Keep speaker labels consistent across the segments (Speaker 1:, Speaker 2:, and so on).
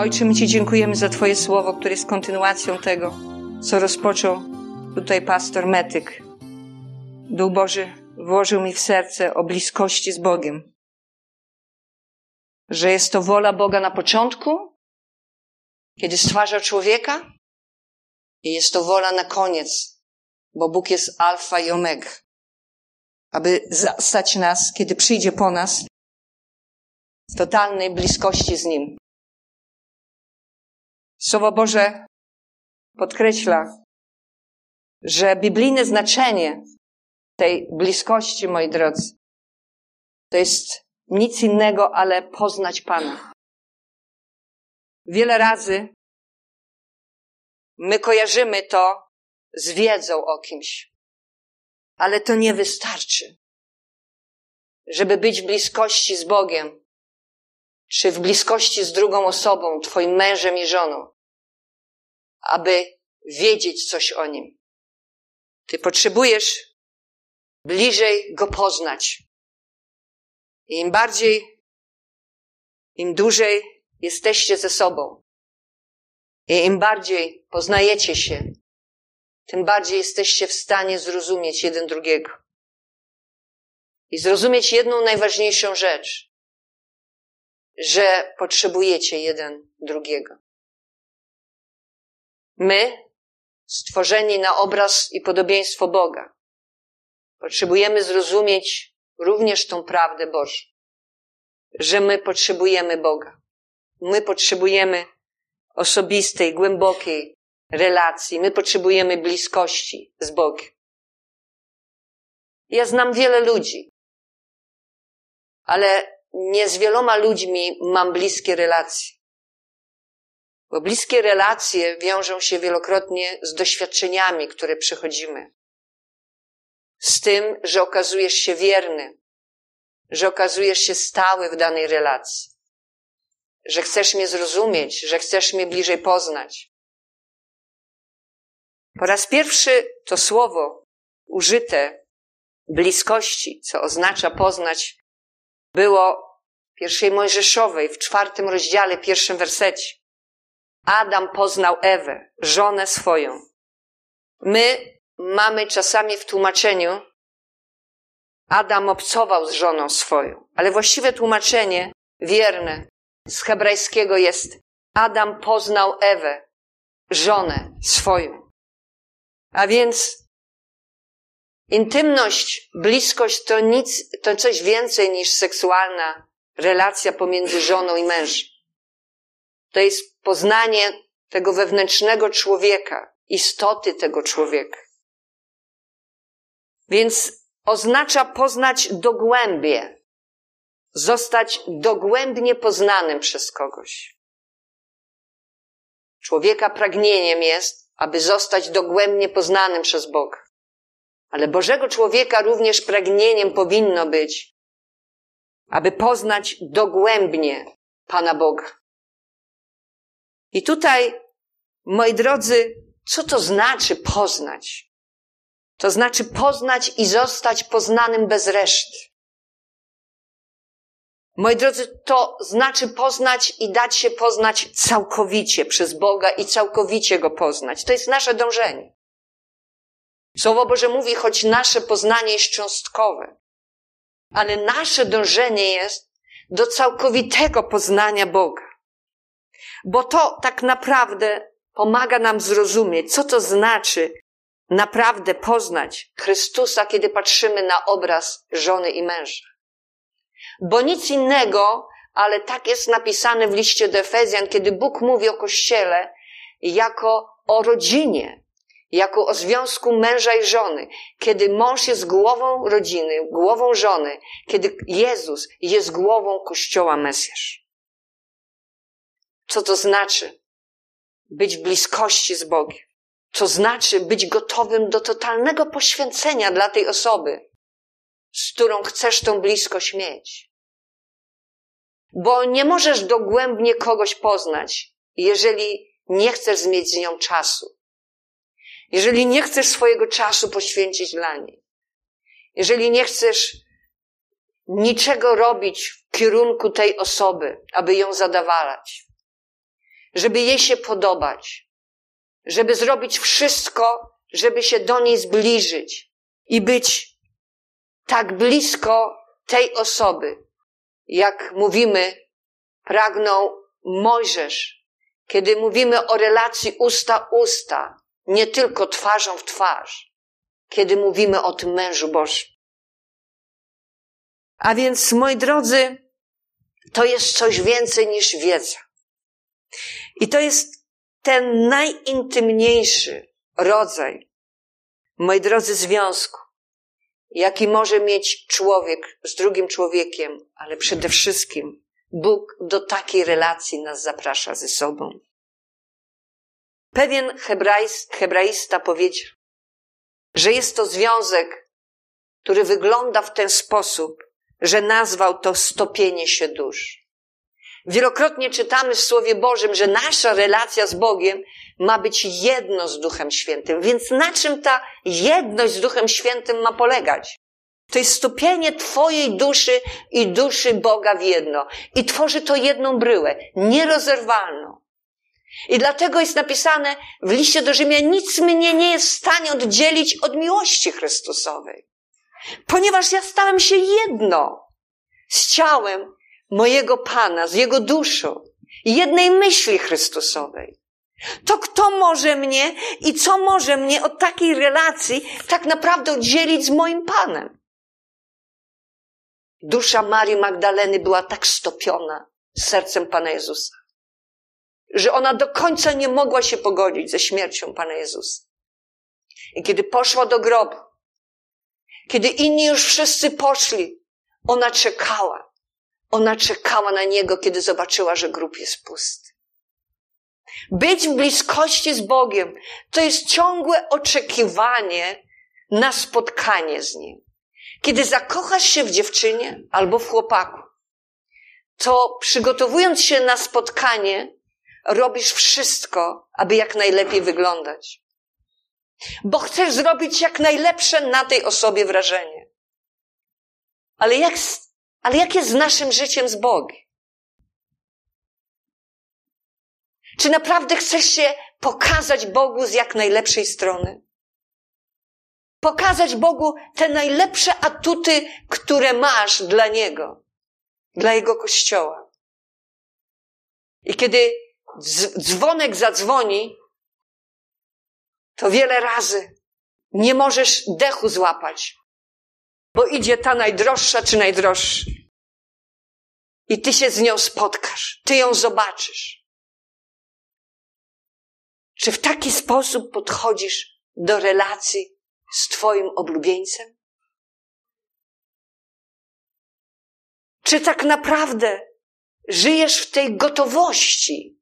Speaker 1: Ojcze, my Ci dziękujemy za Twoje słowo, które jest kontynuacją tego, co rozpoczął tutaj pastor Metyk. Duch Boży włożył mi w serce o bliskości z Bogiem. Że jest to wola Boga na początku, kiedy stwarza człowieka, i jest to wola na koniec, bo Bóg jest alfa i omega, aby zastać nas, kiedy przyjdzie po nas, w totalnej bliskości z Nim. Słowo Boże podkreśla, że biblijne znaczenie tej bliskości, moi drodzy, to jest nic innego, ale poznać Pana. Wiele razy my kojarzymy to z wiedzą o kimś, ale to nie wystarczy. Żeby być w bliskości z Bogiem, czy w bliskości z drugą osobą, Twoim mężem i żoną, aby wiedzieć coś o nim. Ty potrzebujesz bliżej go poznać. I im bardziej, im dłużej jesteście ze sobą, i im bardziej poznajecie się, tym bardziej jesteście w stanie zrozumieć jeden drugiego. I zrozumieć jedną najważniejszą rzecz, że potrzebujecie jeden drugiego. My, stworzeni na obraz i podobieństwo Boga, potrzebujemy zrozumieć również tą prawdę Bożą, że my potrzebujemy Boga. My potrzebujemy osobistej, głębokiej relacji. My potrzebujemy bliskości z Bogiem. Ja znam wiele ludzi, ale nie z wieloma ludźmi mam bliskie relacje. Bo bliskie relacje wiążą się wielokrotnie z doświadczeniami, które przechodzimy. Z tym, że okazujesz się wierny, że okazujesz się stały w danej relacji, że chcesz mnie zrozumieć, że chcesz mnie bliżej poznać. Po raz pierwszy to słowo użyte bliskości, co oznacza poznać, było pierwszej Mojżeszowej, w czwartym rozdziale, pierwszym wersecie. Adam poznał Ewę, żonę swoją. My mamy czasami w tłumaczeniu Adam obcował z żoną swoją, ale właściwe tłumaczenie, wierne, z hebrajskiego jest Adam poznał Ewę, żonę swoją. A więc intymność, bliskość to nic, to coś więcej niż seksualna relacja pomiędzy żoną i mężem. To jest poznanie tego wewnętrznego człowieka, istoty tego człowieka. Więc oznacza poznać dogłębnie, zostać dogłębnie poznanym przez kogoś. Człowieka pragnieniem jest, aby zostać dogłębnie poznanym przez Boga. Ale Bożego człowieka również pragnieniem powinno być, aby poznać dogłębnie Pana Boga. I tutaj, moi drodzy, co to znaczy poznać? To znaczy poznać i zostać poznanym bez reszty. Moi drodzy, to znaczy poznać i dać się poznać całkowicie przez Boga i całkowicie Go poznać. To jest nasze dążenie. Słowo Boże mówi, choć nasze poznanie jest cząstkowe, ale nasze dążenie jest do całkowitego poznania Boga. Bo to tak naprawdę pomaga nam zrozumieć, co to znaczy naprawdę poznać Chrystusa, kiedy patrzymy na obraz żony i męża. Bo nic innego, ale tak jest napisane w liście do Efezjan, kiedy Bóg mówi o Kościele jako o rodzinie, jako o związku męża i żony, kiedy mąż jest głową rodziny, głową żony, kiedy Jezus jest głową Kościoła Mesjasz. Co to znaczy? Być bliskości z Bogiem. Co znaczy być gotowym do totalnego poświęcenia dla tej osoby, z którą chcesz tą bliskość mieć. Bo nie możesz dogłębnie kogoś poznać, jeżeli nie chcesz mieć z nią czasu. Jeżeli nie chcesz swojego czasu poświęcić dla niej. Jeżeli nie chcesz niczego robić w kierunku tej osoby, aby ją zadawalać. Żeby jej się podobać, żeby zrobić wszystko, żeby się do niej zbliżyć i być tak blisko tej osoby, jak mówimy, pragnął Mojżesz, kiedy mówimy o relacji usta-usta, nie tylko twarzą w twarz, kiedy mówimy o tym mężu Bożym. A więc, moi drodzy, to jest coś więcej niż wiedza. I to jest ten najintymniejszy rodzaj, moi drodzy, związku, jaki może mieć człowiek z drugim człowiekiem, ale przede wszystkim Bóg do takiej relacji nas zaprasza ze sobą. Pewien hebraista powiedział, że jest to związek, który wygląda w ten sposób, że nazwał to stopienie się dusz. Wielokrotnie czytamy w Słowie Bożym, że nasza relacja z Bogiem ma być jedno z Duchem Świętym. Więc na czym ta jedność z Duchem Świętym ma polegać? To jest stopienie Twojej duszy i duszy Boga w jedno. I tworzy to jedną bryłę, nierozerwalną. I dlatego jest napisane w liście do Rzymian, nic mnie nie jest w stanie oddzielić od miłości Chrystusowej. Ponieważ ja stałem się jedno z ciałem mojego Pana, z Jego duszą, jednej myśli Chrystusowej. To kto może mnie i co może mnie od takiej relacji tak naprawdę oddzielić z moim Panem? Dusza Marii Magdaleny była tak stopiona sercem Pana Jezusa, że ona do końca nie mogła się pogodzić ze śmiercią Pana Jezusa. I kiedy poszła do grobu, kiedy inni już wszyscy poszli, ona czekała. Ona czekała na niego, kiedy zobaczyła, że grób jest pusty. Być w bliskości z Bogiem to jest ciągłe oczekiwanie na spotkanie z Nim. Kiedy zakochasz się w dziewczynie albo w chłopaku, to przygotowując się na spotkanie, robisz wszystko, aby jak najlepiej wyglądać. Bo chcesz zrobić jak najlepsze na tej osobie wrażenie. Ale jak, ale jak jest z naszym życiem z Bogiem? Czy naprawdę chcesz się pokazać Bogu z jak najlepszej strony? Pokazać Bogu te najlepsze atuty, które masz dla Niego, dla Jego kościoła. I kiedy dzwonek zadzwoni, to wiele razy nie możesz dechu złapać, bo idzie ta najdroższa czy najdroższy. I ty się z nią spotkasz, ty ją zobaczysz. Czy w taki sposób podchodzisz do relacji z Twoim oblubieńcem? Czy tak naprawdę żyjesz w tej gotowości,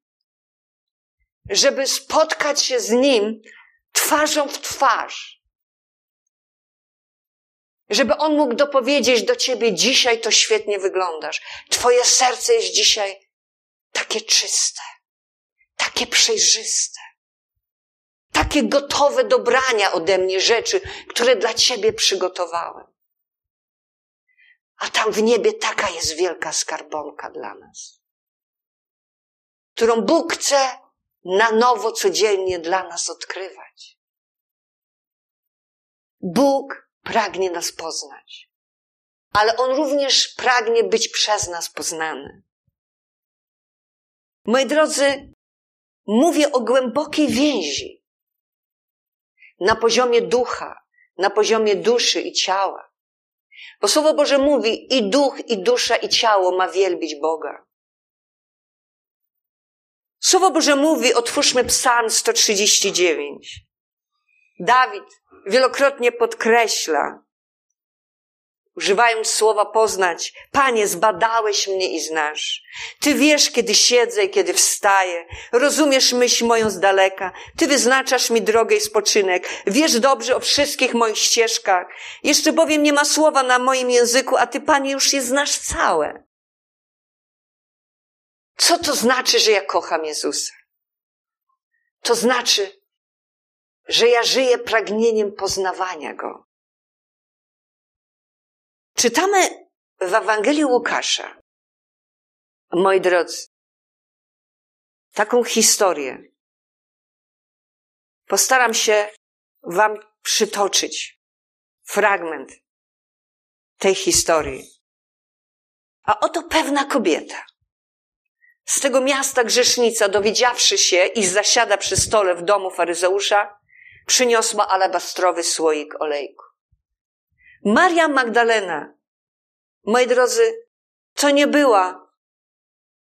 Speaker 1: żeby spotkać się z Nim twarzą w twarz? Żeby On mógł dopowiedzieć do Ciebie, dzisiaj to świetnie wyglądasz. Twoje serce jest dzisiaj takie czyste, takie przejrzyste takie gotowe do brania ode mnie rzeczy, które dla Ciebie przygotowałem. A tam w niebie taka jest wielka skarbonka dla nas, którą Bóg chce na nowo codziennie dla nas odkrywać. Bóg pragnie nas poznać, ale On również pragnie być przez nas poznany. Moi drodzy, mówię o głębokiej więzi na poziomie ducha, na poziomie duszy i ciała. Bo Słowo Boże mówi i duch, i dusza, i ciało ma wielbić Boga. Słowo Boże mówi, otwórzmy Psalm 139. Dawid wielokrotnie podkreśla, używając słowa poznać, Panie, zbadałeś mnie i znasz. Ty wiesz, kiedy siedzę i kiedy wstaję. Rozumiesz myśl moją z daleka. Ty wyznaczasz mi drogę i spoczynek. Wiesz dobrze o wszystkich moich ścieżkach. Jeszcze bowiem nie ma słowa na moim języku, a Ty, Panie, już je znasz całe. Co to znaczy, że ja kocham Jezusa? To znaczy, że ja żyję pragnieniem poznawania Go. Czytamy w Ewangelii Łukasza, moi drodzy, taką historię. Postaram się Wam przytoczyć fragment tej historii. A oto pewna kobieta z tego miasta grzesznica, dowiedziawszy się, iż zasiada przy stole w domu faryzeusza, przyniosła alabastrowy słoik olejku. Maria Magdalena, moi drodzy, to nie była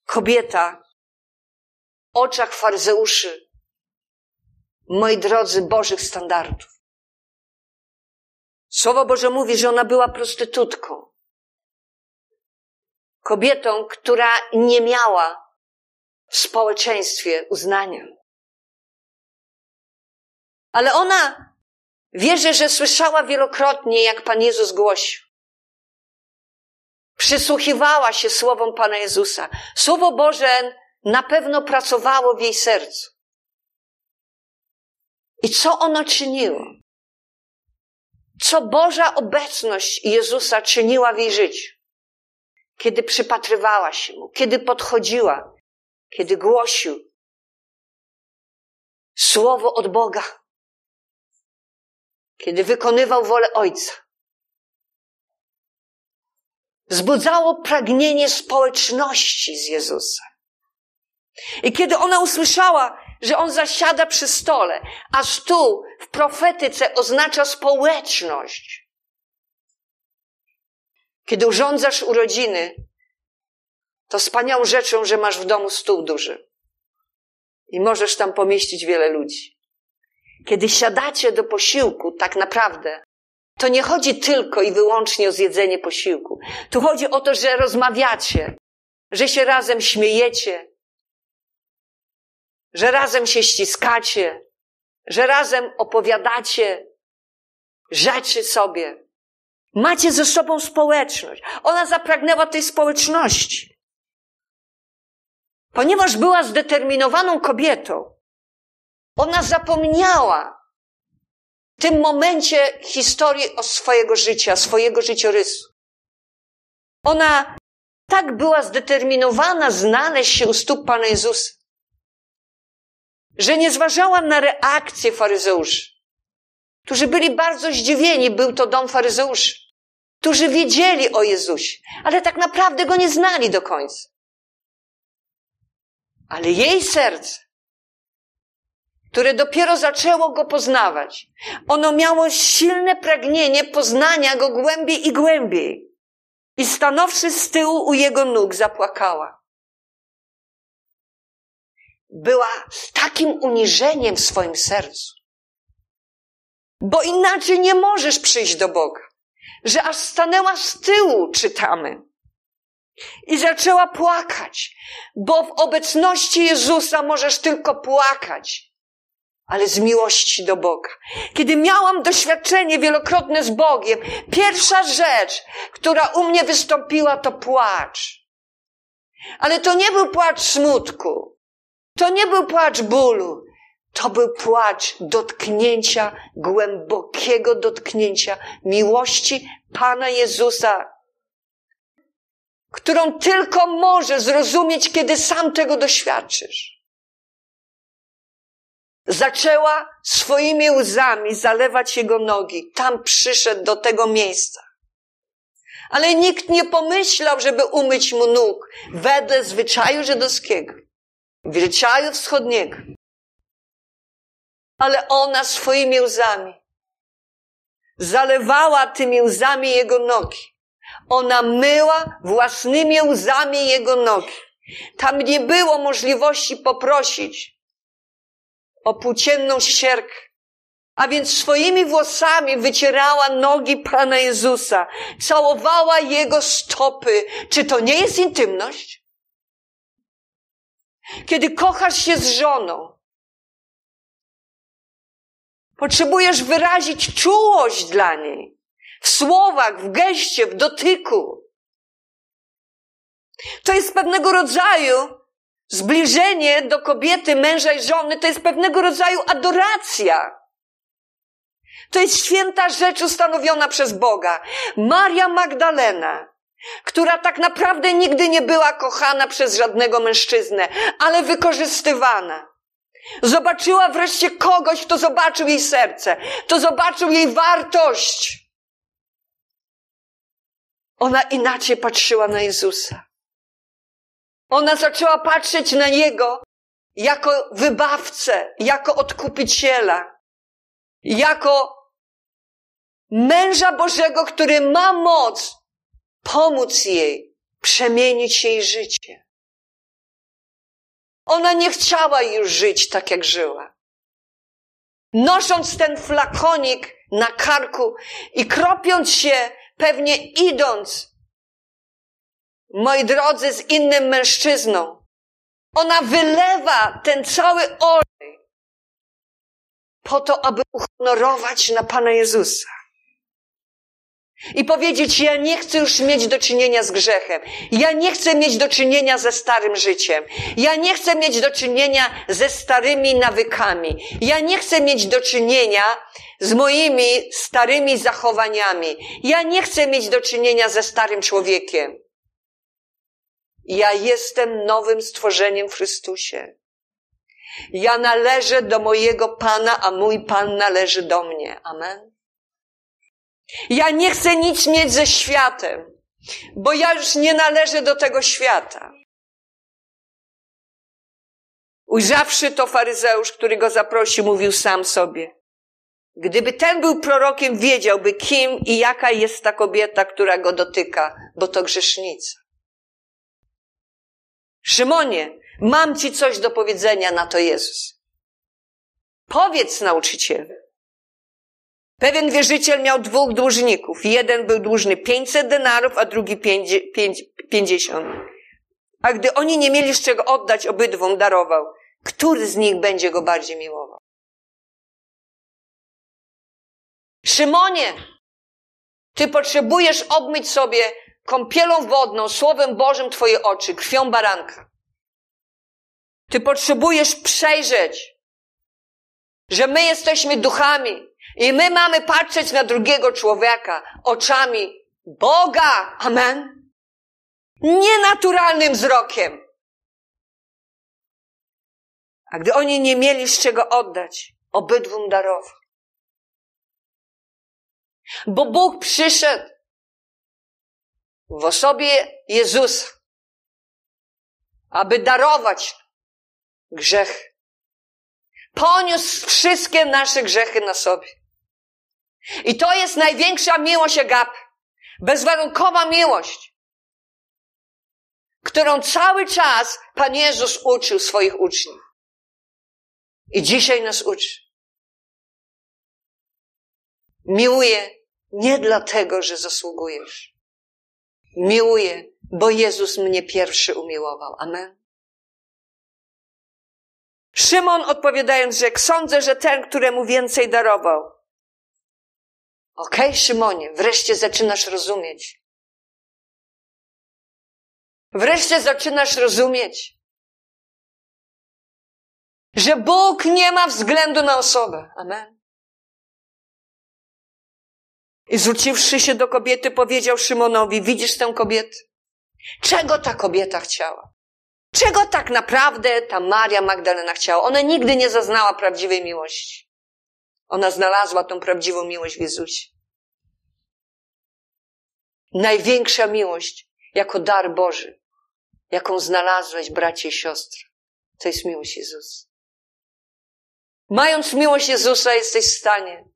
Speaker 1: kobieta w oczach faryzeuszy, moi drodzy, Bożych standardów. Słowo Boże mówi, że ona była prostytutką. Kobietą, która nie miała w społeczeństwie uznania. Ale ona, wierzę, że słyszała wielokrotnie, jak Pan Jezus głosił. Przysłuchiwała się słowom Pana Jezusa. Słowo Boże na pewno pracowało w jej sercu. I co ono czyniło? Co Boża obecność Jezusa czyniła w jej życiu? Kiedy przypatrywała się Mu, kiedy podchodziła, kiedy głosił słowo od Boga, kiedy wykonywał wolę Ojca. Wzbudzało pragnienie społeczności z Jezusem. I kiedy ona usłyszała, że on zasiada przy stole, a stół w profetyce oznacza społeczność. Kiedy urządzasz urodziny, to wspaniałą rzeczą, że masz w domu stół duży i możesz tam pomieścić wiele ludzi. Kiedy siadacie do posiłku, tak naprawdę, to nie chodzi tylko i wyłącznie o zjedzenie posiłku. Tu chodzi o to, że rozmawiacie, że się razem śmiejecie, że razem się ściskacie, że razem opowiadacie rzeczy sobie. Macie ze sobą społeczność. Ona zapragnęła tej społeczności. Ponieważ była zdeterminowaną kobietą, ona zapomniała w tym momencie historii o swojego życia, swojego życiorysu. Ona tak była zdeterminowana znaleźć się u stóp Pana Jezusa, że nie zważała na reakcję faryzeuszy, którzy byli bardzo zdziwieni, był to dom faryzeuszy, którzy wiedzieli o Jezusie, ale tak naprawdę go nie znali do końca. Ale jej serce, które dopiero zaczęło go poznawać, ono miało silne pragnienie poznania go głębiej i głębiej. I stanowszy z tyłu u jego nóg zapłakała była z takim uniżeniem w swoim sercu. Bo inaczej nie możesz przyjść do Boga. Że aż stanęła z tyłu, czytamy. I zaczęła płakać, bo w obecności Jezusa możesz tylko płakać, ale z miłości do Boga. Kiedy miałam doświadczenie wielokrotne z Bogiem, pierwsza rzecz, która u mnie wystąpiła, to płacz. Ale to nie był płacz smutku. To nie był płacz bólu, to był płacz dotknięcia, głębokiego dotknięcia miłości Pana Jezusa, którą tylko może zrozumieć, kiedy sam tego doświadczysz. Zaczęła swoimi łzami zalewać jego nogi. Tam przyszedł do tego miejsca. Ale nikt nie pomyślał, żeby umyć mu nóg wedle zwyczaju żydowskiego zwyczaju wschodniego. Ale ona swoimi łzami zalewała tymi łzami jego nogi. Ona myła własnymi łzami jego nogi. Tam nie było możliwości poprosić o płócienną ścierkę. A więc swoimi włosami wycierała nogi Pana Jezusa, całowała Jego stopy. Czy to nie jest intymność? Kiedy kochasz się z żoną, potrzebujesz wyrazić czułość dla niej w słowach, w geście, w dotyku. To jest pewnego rodzaju zbliżenie do kobiety, męża i żony, to jest pewnego rodzaju adoracja. To jest święta rzecz ustanowiona przez Boga. Maria Magdalena która tak naprawdę nigdy nie była kochana przez żadnego mężczyznę, ale wykorzystywana. Zobaczyła wreszcie kogoś, kto zobaczył jej serce, kto zobaczył jej wartość. Ona inaczej patrzyła na Jezusa. Ona zaczęła patrzeć na Niego jako wybawcę, jako odkupiciela, jako męża Bożego, który ma moc pomóc jej, przemienić jej życie. Ona nie chciała już żyć tak, jak żyła. Nosząc ten flakonik na karku i kropiąc się, pewnie idąc, moi drodzy, z innym mężczyzną, ona wylewa ten cały olej po to, aby uhonorować na Pana Jezusa i powiedzieć: Ja nie chcę już mieć do czynienia z grzechem. Ja nie chcę mieć do czynienia ze starym życiem. Ja nie chcę mieć do czynienia ze starymi nawykami. Ja nie chcę mieć do czynienia z moimi starymi zachowaniami. Ja nie chcę mieć do czynienia ze starym człowiekiem. Ja jestem nowym stworzeniem w Chrystusie. Ja należę do mojego Pana, a mój Pan należy do mnie. Amen. Ja nie chcę nic mieć ze światem, bo ja już nie należę do tego świata. Ujrzawszy to faryzeusz, który go zaprosił, mówił sam sobie. Gdyby ten był prorokiem, wiedziałby kim i jaka jest ta kobieta, która go dotyka, bo to grzesznica. Szymonie, mam ci coś do powiedzenia na to Jezus. Powiedz nauczycielu. Pewien wierzyciel miał dwóch dłużników. Jeden był dłużny 500 denarów, a drugi 50. A gdy oni nie mieli z czego oddać, obydwom darował. Który z nich będzie go bardziej miłował? Szymonie, ty potrzebujesz obmyć sobie kąpielą wodną, Słowem Bożym twoje oczy, krwią baranka. Ty potrzebujesz przejrzeć, że my jesteśmy duchami, i my mamy patrzeć na drugiego człowieka oczami Boga. Amen. Nienaturalnym wzrokiem. A gdy oni nie mieli z czego oddać, obydwum darował. Bo Bóg przyszedł w osobie Jezusa, aby darować grzech. Poniósł wszystkie nasze grzechy na sobie. I to jest największa miłość Agap. Bezwarunkowa miłość, którą cały czas Pan Jezus uczył swoich uczniów. I dzisiaj nas uczy. Miłuję nie dlatego, że zasługujesz. Miłuję, bo Jezus mnie pierwszy umiłował. Amen. Szymon odpowiadając, rzekł, sądzę, że ten, któremu więcej darował, Okej, okay, Szymonie, wreszcie zaczynasz rozumieć. Wreszcie zaczynasz rozumieć, że Bóg nie ma względu na osobę. Amen. I zwróciwszy się do kobiety, powiedział Szymonowi: Widzisz tę kobietę? Czego ta kobieta chciała? Czego tak naprawdę ta Maria Magdalena chciała? Ona nigdy nie zaznała prawdziwej miłości. Ona znalazła tą prawdziwą miłość w Jezusie. Największa miłość jako dar Boży, jaką znalazłeś, bracie i siostry, to jest miłość Jezusa. Mając miłość Jezusa, jesteś w stanie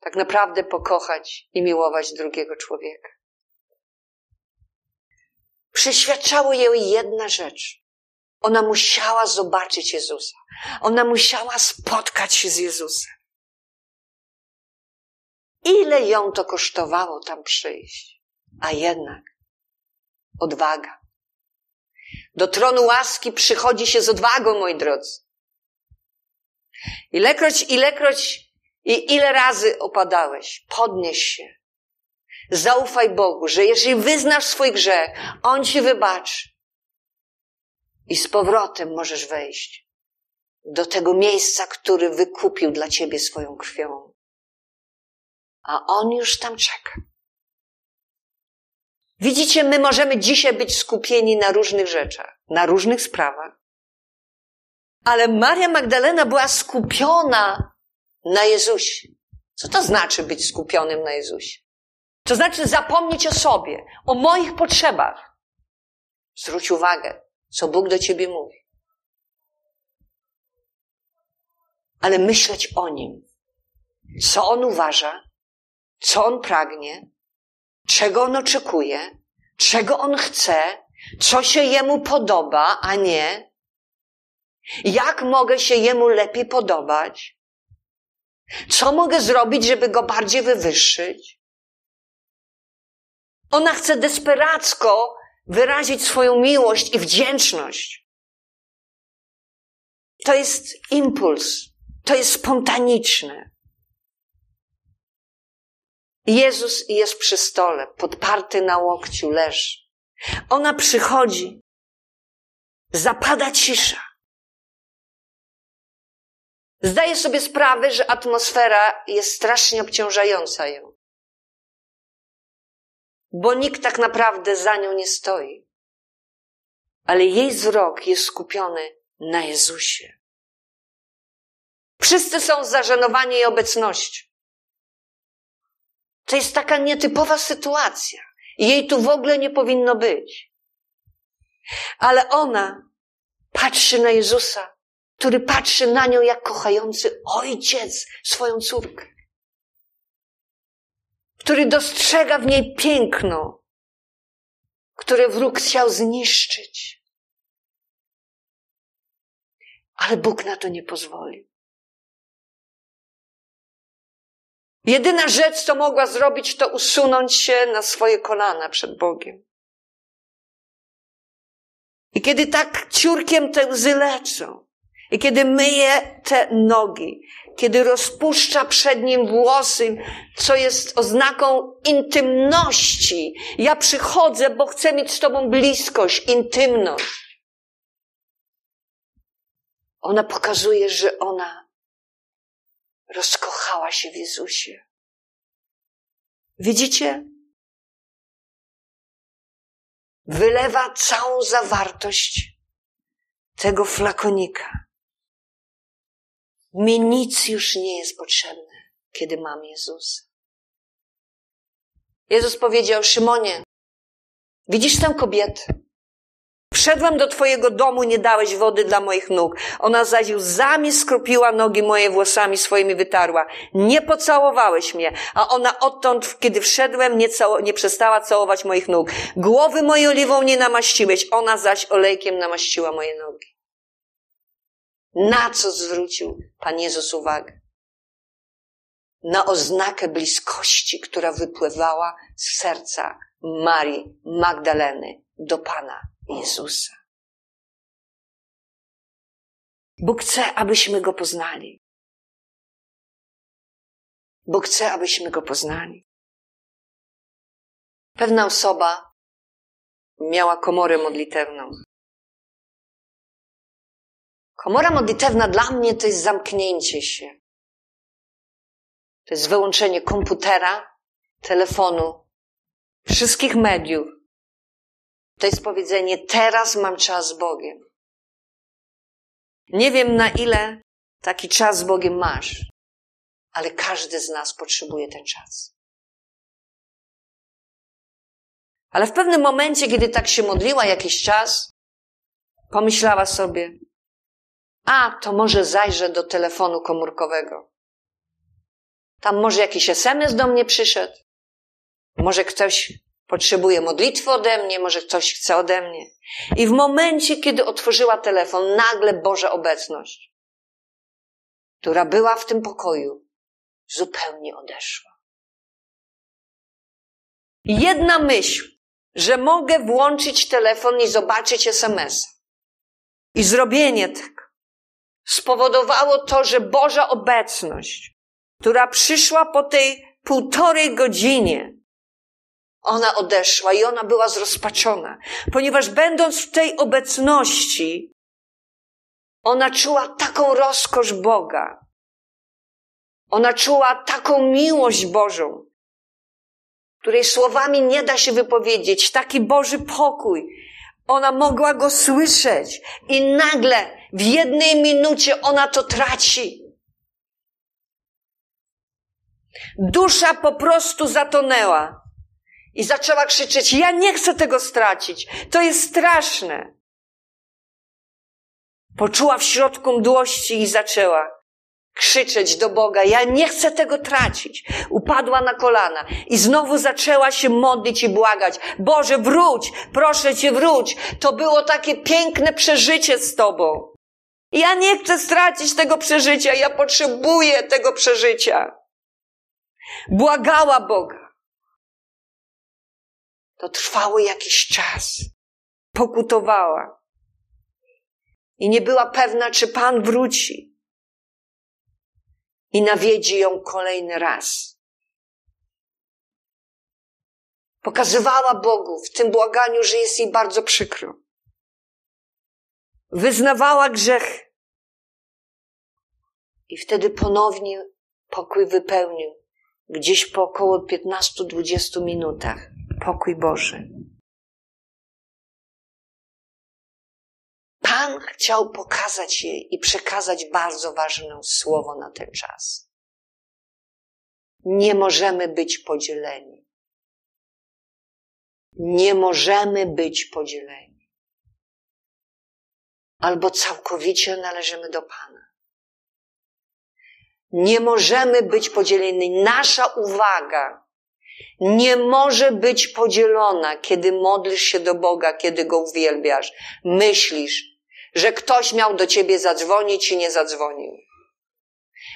Speaker 1: tak naprawdę pokochać i miłować drugiego człowieka. Przyświadczało jej jedna rzecz. Ona musiała zobaczyć Jezusa. Ona musiała spotkać się z Jezusem. Ile ją to kosztowało tam przyjść? A jednak odwaga. Do tronu łaski przychodzi się z odwagą, moi drodzy. Ilekroć, ilekroć i ile razy opadałeś, podnieś się. Zaufaj Bogu, że jeżeli wyznasz swój grzech, On ci wybaczy. I z powrotem możesz wejść do tego miejsca, który wykupił dla ciebie swoją krwią. A On już tam czeka. Widzicie, my możemy dzisiaj być skupieni na różnych rzeczach, na różnych sprawach. Ale Maria Magdalena była skupiona na Jezusie. Co to znaczy być skupionym na Jezusie? To znaczy zapomnieć o sobie, o moich potrzebach. Zwróć uwagę, co Bóg do ciebie mówi. Ale myśleć o Nim. Co On uważa, co On pragnie, czego On oczekuje, czego On chce, co się Jemu podoba, a nie. Jak mogę się Jemu lepiej podobać? Co mogę zrobić, żeby Go bardziej wywyższyć? Ona chce desperacko wyrazić swoją miłość i wdzięczność. To jest impuls, to jest spontaniczne. Jezus jest przy stole, podparty na łokciu, leży. Ona przychodzi, zapada cisza. Zdaje sobie sprawę, że atmosfera jest strasznie obciążająca ją bo nikt tak naprawdę za nią nie stoi. Ale jej wzrok jest skupiony na Jezusie. Wszyscy są zażenowani jej obecnością. To jest taka nietypowa sytuacja. Jej tu w ogóle nie powinno być. Ale ona patrzy na Jezusa, który patrzy na nią jak kochający ojciec swoją córkę który dostrzega w niej piękno, które wróg chciał zniszczyć. Ale Bóg na to nie pozwoli. Jedyna rzecz, co mogła zrobić, to usunąć się na swoje kolana przed Bogiem. I kiedy tak ciurkiem te łzy leczą, i kiedy myje te nogi, kiedy rozpuszcza przed nim włosy, co jest oznaką intymności. Ja przychodzę, bo chcę mieć z Tobą bliskość, intymność. Ona pokazuje, że ona rozkochała się w Jezusie. Widzicie? Wylewa całą zawartość tego flakonika. Mi nic już nie jest potrzebne, kiedy mam Jezusa. Jezus powiedział, Szymonie, widzisz tę kobietę? Wszedłem do twojego domu, nie dałeś wody dla moich nóg. Ona zaś łzami skropiła nogi moje włosami swoimi wytarła. Nie pocałowałeś mnie, a ona odtąd, kiedy wszedłem, nie, cało, nie przestała całować moich nóg. Głowy mojej oliwą nie namaściłeś, ona zaś olejkiem namaściła moje nogi. Na co zwrócił Pan Jezus uwagę? Na oznakę bliskości, która wypływała z serca Marii Magdaleny do Pana Jezusa. Bóg chce, abyśmy Go poznali. Bóg chce, abyśmy Go poznali. Pewna osoba miała komorę modlitewną. Komora modlitewna dla mnie to jest zamknięcie się. To jest wyłączenie komputera, telefonu, wszystkich mediów. To jest powiedzenie, teraz mam czas z Bogiem. Nie wiem na ile taki czas z Bogiem masz, ale każdy z nas potrzebuje ten czas. Ale w pewnym momencie, kiedy tak się modliła jakiś czas, pomyślała sobie, a, to może zajrzę do telefonu komórkowego. Tam może jakiś SMS do mnie przyszedł. Może ktoś potrzebuje modlitwy ode mnie, może ktoś chce ode mnie. I w momencie, kiedy otworzyła telefon, nagle Boża obecność, która była w tym pokoju, zupełnie odeszła. Jedna myśl, że mogę włączyć telefon i zobaczyć SMS. I zrobienie tego spowodowało to, że Boża obecność, która przyszła po tej półtorej godzinie, ona odeszła i ona była zrozpaczona, ponieważ będąc w tej obecności, ona czuła taką rozkosz Boga. Ona czuła taką miłość Bożą, której słowami nie da się wypowiedzieć, taki Boży pokój. Ona mogła go słyszeć i nagle w jednej minucie ona to traci. Dusza po prostu zatonęła i zaczęła krzyczeć: Ja nie chcę tego stracić, to jest straszne. Poczuła w środku mdłości i zaczęła krzyczeć do Boga, ja nie chcę tego tracić. Upadła na kolana i znowu zaczęła się modlić i błagać. Boże, wróć, proszę Cię, wróć. To było takie piękne przeżycie z Tobą. Ja nie chcę stracić tego przeżycia, ja potrzebuję tego przeżycia. Błagała Boga. To trwało jakiś czas. Pokutowała. I nie była pewna, czy Pan wróci i nawiedzi ją kolejny raz. Pokazywała Bogu w tym błaganiu, że jest jej bardzo przykro. Wyznawała grzech. I wtedy ponownie pokój wypełnił. Gdzieś po około 15-20 minutach. Pokój Boży. Pan chciał pokazać jej i przekazać bardzo ważne słowo na ten czas. Nie możemy być podzieleni. Nie możemy być podzieleni. Albo całkowicie należymy do Pana. Nie możemy być podzieleni. Nasza uwaga nie może być podzielona, kiedy modlisz się do Boga, kiedy Go uwielbiasz. Myślisz, że ktoś miał do ciebie zadzwonić i nie zadzwonił.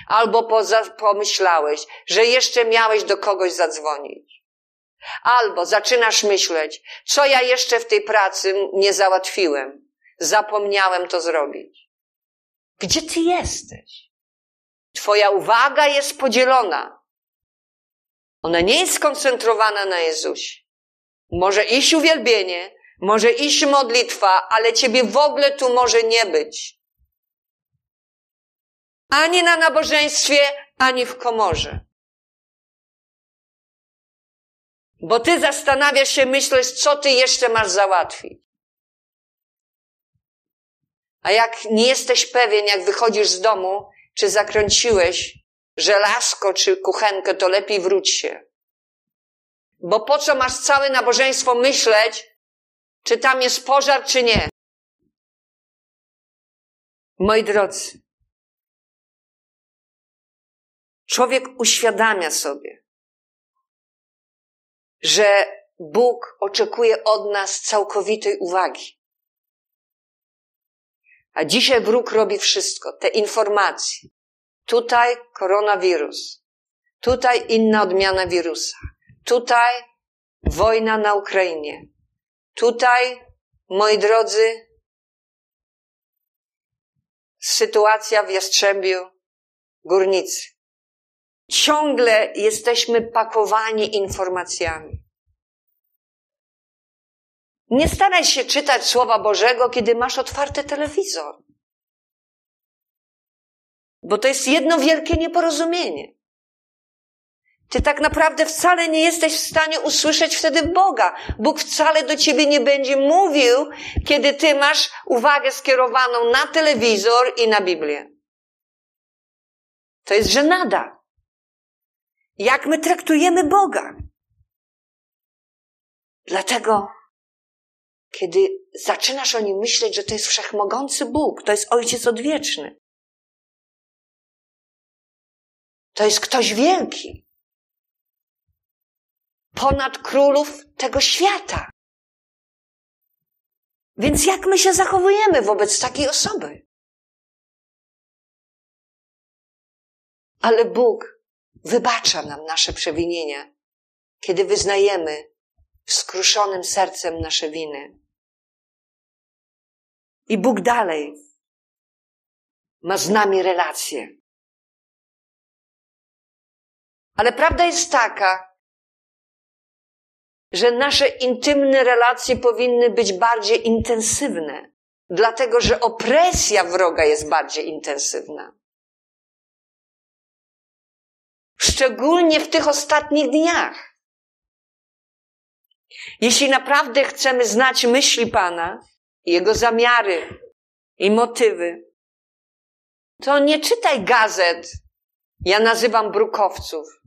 Speaker 1: Albo poza, pomyślałeś, że jeszcze miałeś do kogoś zadzwonić. Albo zaczynasz myśleć, co ja jeszcze w tej pracy nie załatwiłem. Zapomniałem to zrobić. Gdzie ty jesteś? Twoja uwaga jest podzielona. Ona nie jest skoncentrowana na Jezusie. Może iść uwielbienie, może iść modlitwa, ale ciebie w ogóle tu może nie być. Ani na nabożeństwie, ani w komorze. Bo ty zastanawiasz się, myślisz, co ty jeszcze masz załatwić. A jak nie jesteś pewien, jak wychodzisz z domu, czy zakręciłeś żelazko, czy kuchenkę, to lepiej wróć się. Bo po co masz całe nabożeństwo myśleć, czy tam jest pożar, czy nie. Moi drodzy, człowiek uświadamia sobie, że Bóg oczekuje od nas całkowitej uwagi. A dzisiaj wróg robi wszystko, te informacje. Tutaj koronawirus, tutaj inna odmiana wirusa, tutaj wojna na Ukrainie, Tutaj, moi drodzy, sytuacja w Jastrzębiu Górnicy. Ciągle jesteśmy pakowani informacjami. Nie staraj się czytać Słowa Bożego, kiedy masz otwarty telewizor. Bo to jest jedno wielkie nieporozumienie. Ty tak naprawdę wcale nie jesteś w stanie usłyszeć wtedy Boga. Bóg wcale do ciebie nie będzie mówił, kiedy ty masz uwagę skierowaną na telewizor i na Biblię. To jest żenada. Jak my traktujemy Boga. Dlatego, kiedy zaczynasz o nim myśleć, że to jest wszechmogący Bóg, to jest Ojciec Odwieczny, to jest ktoś wielki, ponad królów tego świata. Więc jak my się zachowujemy wobec takiej osoby? Ale Bóg wybacza nam nasze przewinienia, kiedy wyznajemy skruszonym sercem nasze winy. I Bóg dalej ma z nami relacje. Ale prawda jest taka, że nasze intymne relacje powinny być bardziej intensywne, dlatego że opresja wroga jest bardziej intensywna. Szczególnie w tych ostatnich dniach. Jeśli naprawdę chcemy znać myśli Pana, Jego zamiary i motywy, to nie czytaj gazet. Ja nazywam brukowców.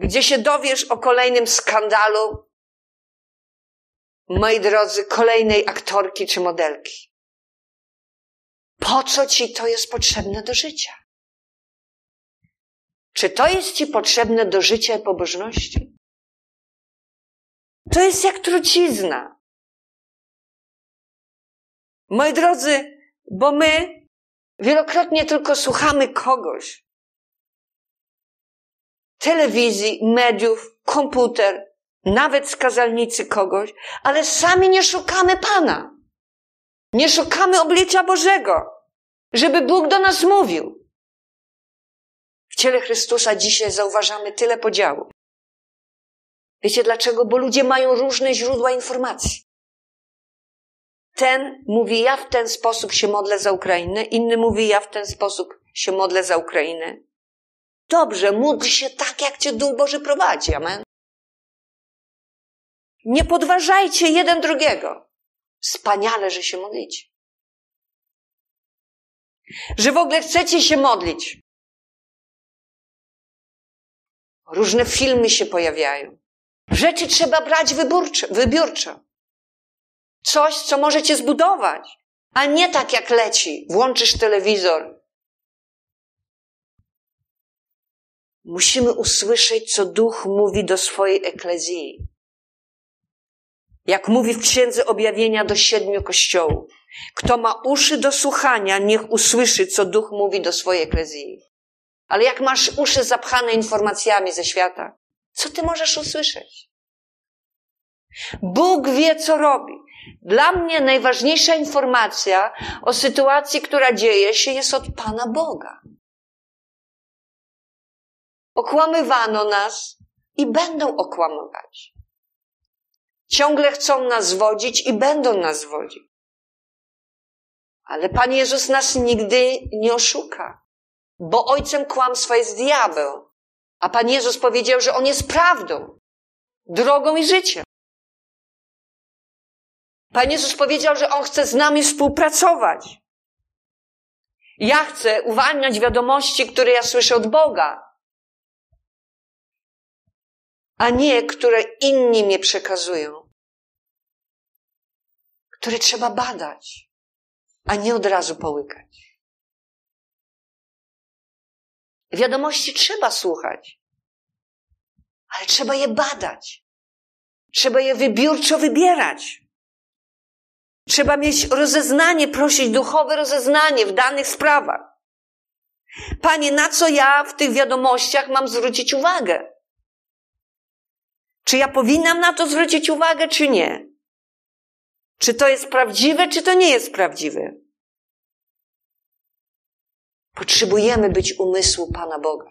Speaker 1: Gdzie się dowiesz o kolejnym skandalu, moi drodzy, kolejnej aktorki czy modelki. Po co ci to jest potrzebne do życia? Czy to jest ci potrzebne do życia i pobożności? To jest jak trucizna. Moi drodzy, bo my wielokrotnie tylko słuchamy kogoś. Telewizji, mediów, komputer, nawet skazalnicy kogoś, ale sami nie szukamy Pana. Nie szukamy oblicza Bożego, żeby Bóg do nas mówił. W ciele Chrystusa dzisiaj zauważamy tyle podziałów. Wiecie dlaczego? Bo ludzie mają różne źródła informacji. Ten mówi, ja w ten sposób się modlę za Ukrainę, inny mówi, ja w ten sposób się modlę za Ukrainę. Dobrze, módl się tak, jak cię Duch Boży prowadzi. Amen. Nie podważajcie jeden drugiego. Wspaniale, że się modlicie. Że w ogóle chcecie się modlić. Różne filmy się pojawiają. Rzeczy trzeba brać wyborczo, wybiórczo. Coś, co możecie zbudować, a nie tak jak leci. Włączysz telewizor. Musimy usłyszeć, co Duch mówi do swojej eklezji. Jak mówi w Księdze Objawienia do siedmiu kościołów. Kto ma uszy do słuchania, niech usłyszy, co Duch mówi do swojej eklezji. Ale jak masz uszy zapchane informacjami ze świata, co ty możesz usłyszeć? Bóg wie, co robi. Dla mnie najważniejsza informacja o sytuacji, która dzieje się, jest od Pana Boga. Okłamywano nas i będą okłamywać. Ciągle chcą nas zwodzić i będą nas zwodzić. Ale Pan Jezus nas nigdy nie oszuka, bo ojcem kłamstwa jest diabeł. A Pan Jezus powiedział, że On jest prawdą, drogą i życiem. Pan Jezus powiedział, że On chce z nami współpracować. Ja chcę uwalniać wiadomości, które ja słyszę od Boga, a nie które inni mnie przekazują, które trzeba badać, a nie od razu połykać. Wiadomości trzeba słuchać, ale trzeba je badać. Trzeba je wybiórczo wybierać. Trzeba mieć rozeznanie, prosić duchowe rozeznanie w danych sprawach. Panie, na co ja w tych wiadomościach mam zwrócić uwagę? Czy ja powinnam na to zwrócić uwagę, czy nie? Czy to jest prawdziwe, czy to nie jest prawdziwe? Potrzebujemy być umysłu Pana Boga.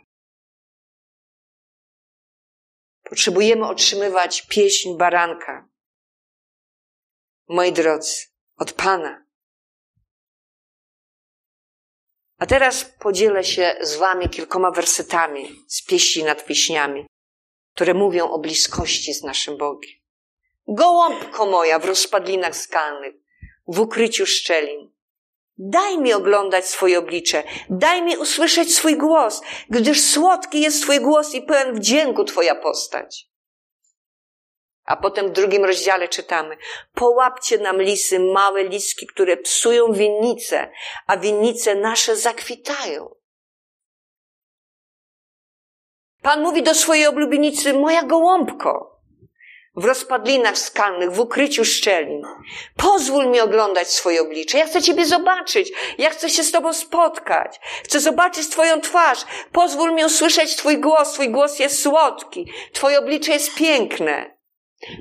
Speaker 1: Potrzebujemy otrzymywać pieśń baranka. Moi drodzy, od Pana. A teraz podzielę się z Wami kilkoma wersetami z pieśni nad pieśniami, które mówią o bliskości z naszym Bogiem. Gołąbko moja w rozpadlinach skalnych, w ukryciu szczelin. Daj mi oglądać swoje oblicze, daj mi usłyszeć swój głos, gdyż słodki jest Twój głos i pełen wdzięku Twoja postać. A potem w drugim rozdziale czytamy: Połapcie nam lisy, małe liski, które psują winnice, a winnice nasze zakwitają. Pan mówi do swojej oblubienicy: Moja gołąbko, w rozpadlinach skalnych, w ukryciu szczelin. Pozwól mi oglądać swoje oblicze. Ja chcę Ciebie zobaczyć. Ja chcę się z Tobą spotkać. Chcę zobaczyć Twoją twarz. Pozwól mi usłyszeć Twój głos. Twój głos jest słodki. Twoje oblicze jest piękne.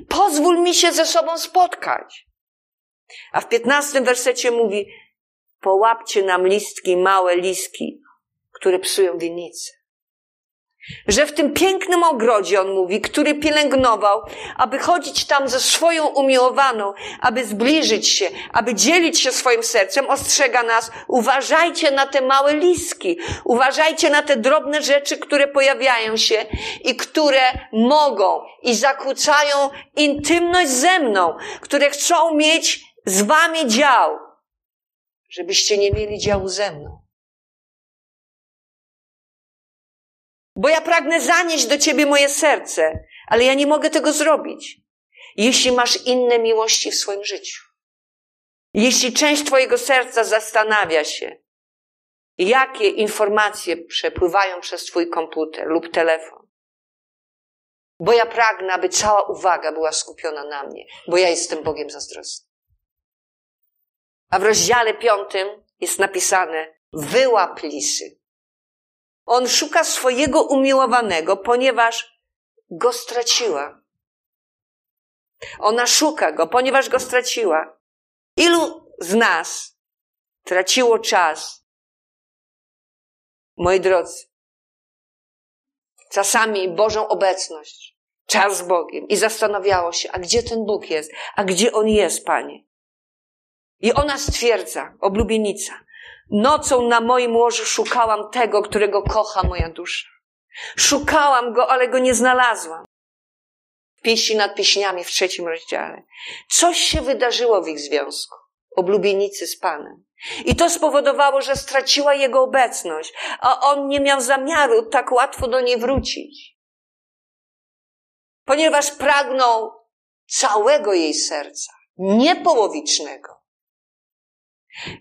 Speaker 1: Pozwól mi się ze sobą spotkać. A w piętnastym wersecie mówi, połapcie nam listki, małe listki, które psują winnice. Że w tym pięknym ogrodzie, on mówi, który pielęgnował, aby chodzić tam ze swoją umiłowaną, aby zbliżyć się, aby dzielić się swoim sercem, ostrzega nas, uważajcie na te małe liski, uważajcie na te drobne rzeczy, które pojawiają się i które mogą i zakłócają intymność ze mną, które chcą mieć z wami dział, żebyście nie mieli działu ze mną. Bo ja pragnę zanieść do ciebie moje serce, ale ja nie mogę tego zrobić, jeśli masz inne miłości w swoim życiu. Jeśli część twojego serca zastanawia się, jakie informacje przepływają przez twój komputer lub telefon. Bo ja pragnę, aby cała uwaga była skupiona na mnie, bo ja jestem Bogiem zazdrosny. A w rozdziale piątym jest napisane, wyłap lisy. On szuka swojego umiłowanego, ponieważ go straciła. Ona szuka go, ponieważ go straciła. Ilu z nas traciło czas? Moi drodzy, czasami Bożą obecność, czas z Bogiem i zastanawiało się, a gdzie ten Bóg jest? A gdzie On jest, Panie? I ona stwierdza, oblubienica, Nocą na moim łożu szukałam tego, którego kocha moja dusza. Szukałam go, ale go nie znalazłam. Pieśni nad pieśniami w trzecim rozdziale. Coś się wydarzyło w ich związku. Oblubienicy z Panem. I to spowodowało, że straciła jego obecność, a on nie miał zamiaru tak łatwo do niej wrócić. Ponieważ pragnął całego jej serca, nie połowicznego.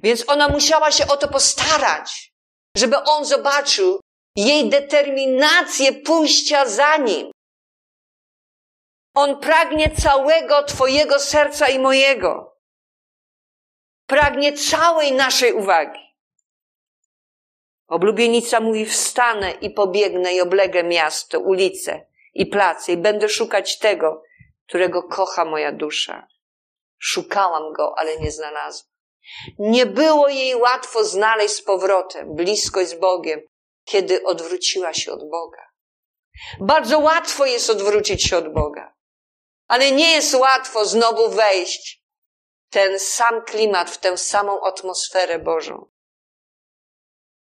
Speaker 1: Więc ona musiała się o to postarać, żeby on zobaczył jej determinację pójścia za nim. On pragnie całego Twojego serca i mojego. Pragnie całej naszej uwagi. Oblubienica mówi, wstanę i pobiegnę i oblegę miasto, ulice i place i będę szukać tego, którego kocha moja dusza. Szukałam go, ale nie znalazłam. Nie było jej łatwo znaleźć z powrotem bliskość z Bogiem, kiedy odwróciła się od Boga. Bardzo łatwo jest odwrócić się od Boga, ale nie jest łatwo znowu wejść w ten sam klimat, w tę samą atmosferę Bożą.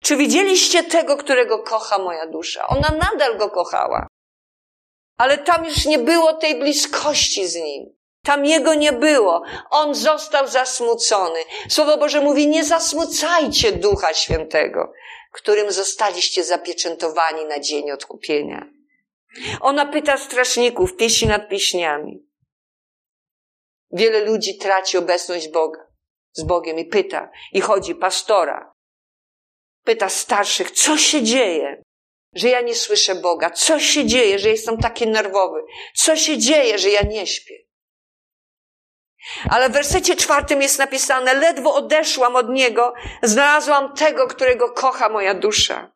Speaker 1: Czy widzieliście tego, którego kocha moja dusza? Ona nadal go kochała, ale tam już nie było tej bliskości z nim. Tam jego nie było. On został zasmucony. Słowo Boże mówi, nie zasmucajcie Ducha Świętego, którym zostaliście zapieczętowani na dzień odkupienia. Ona pyta strażników, pieśni nad pieśniami. Wiele ludzi traci obecność Boga, z Bogiem i pyta, i chodzi pastora. Pyta starszych, co się dzieje, że ja nie słyszę Boga? Co się dzieje, że jestem taki nerwowy? Co się dzieje, że ja nie śpię? Ale w wersecie czwartym jest napisane, ledwo odeszłam od niego, znalazłam tego, którego kocha moja dusza.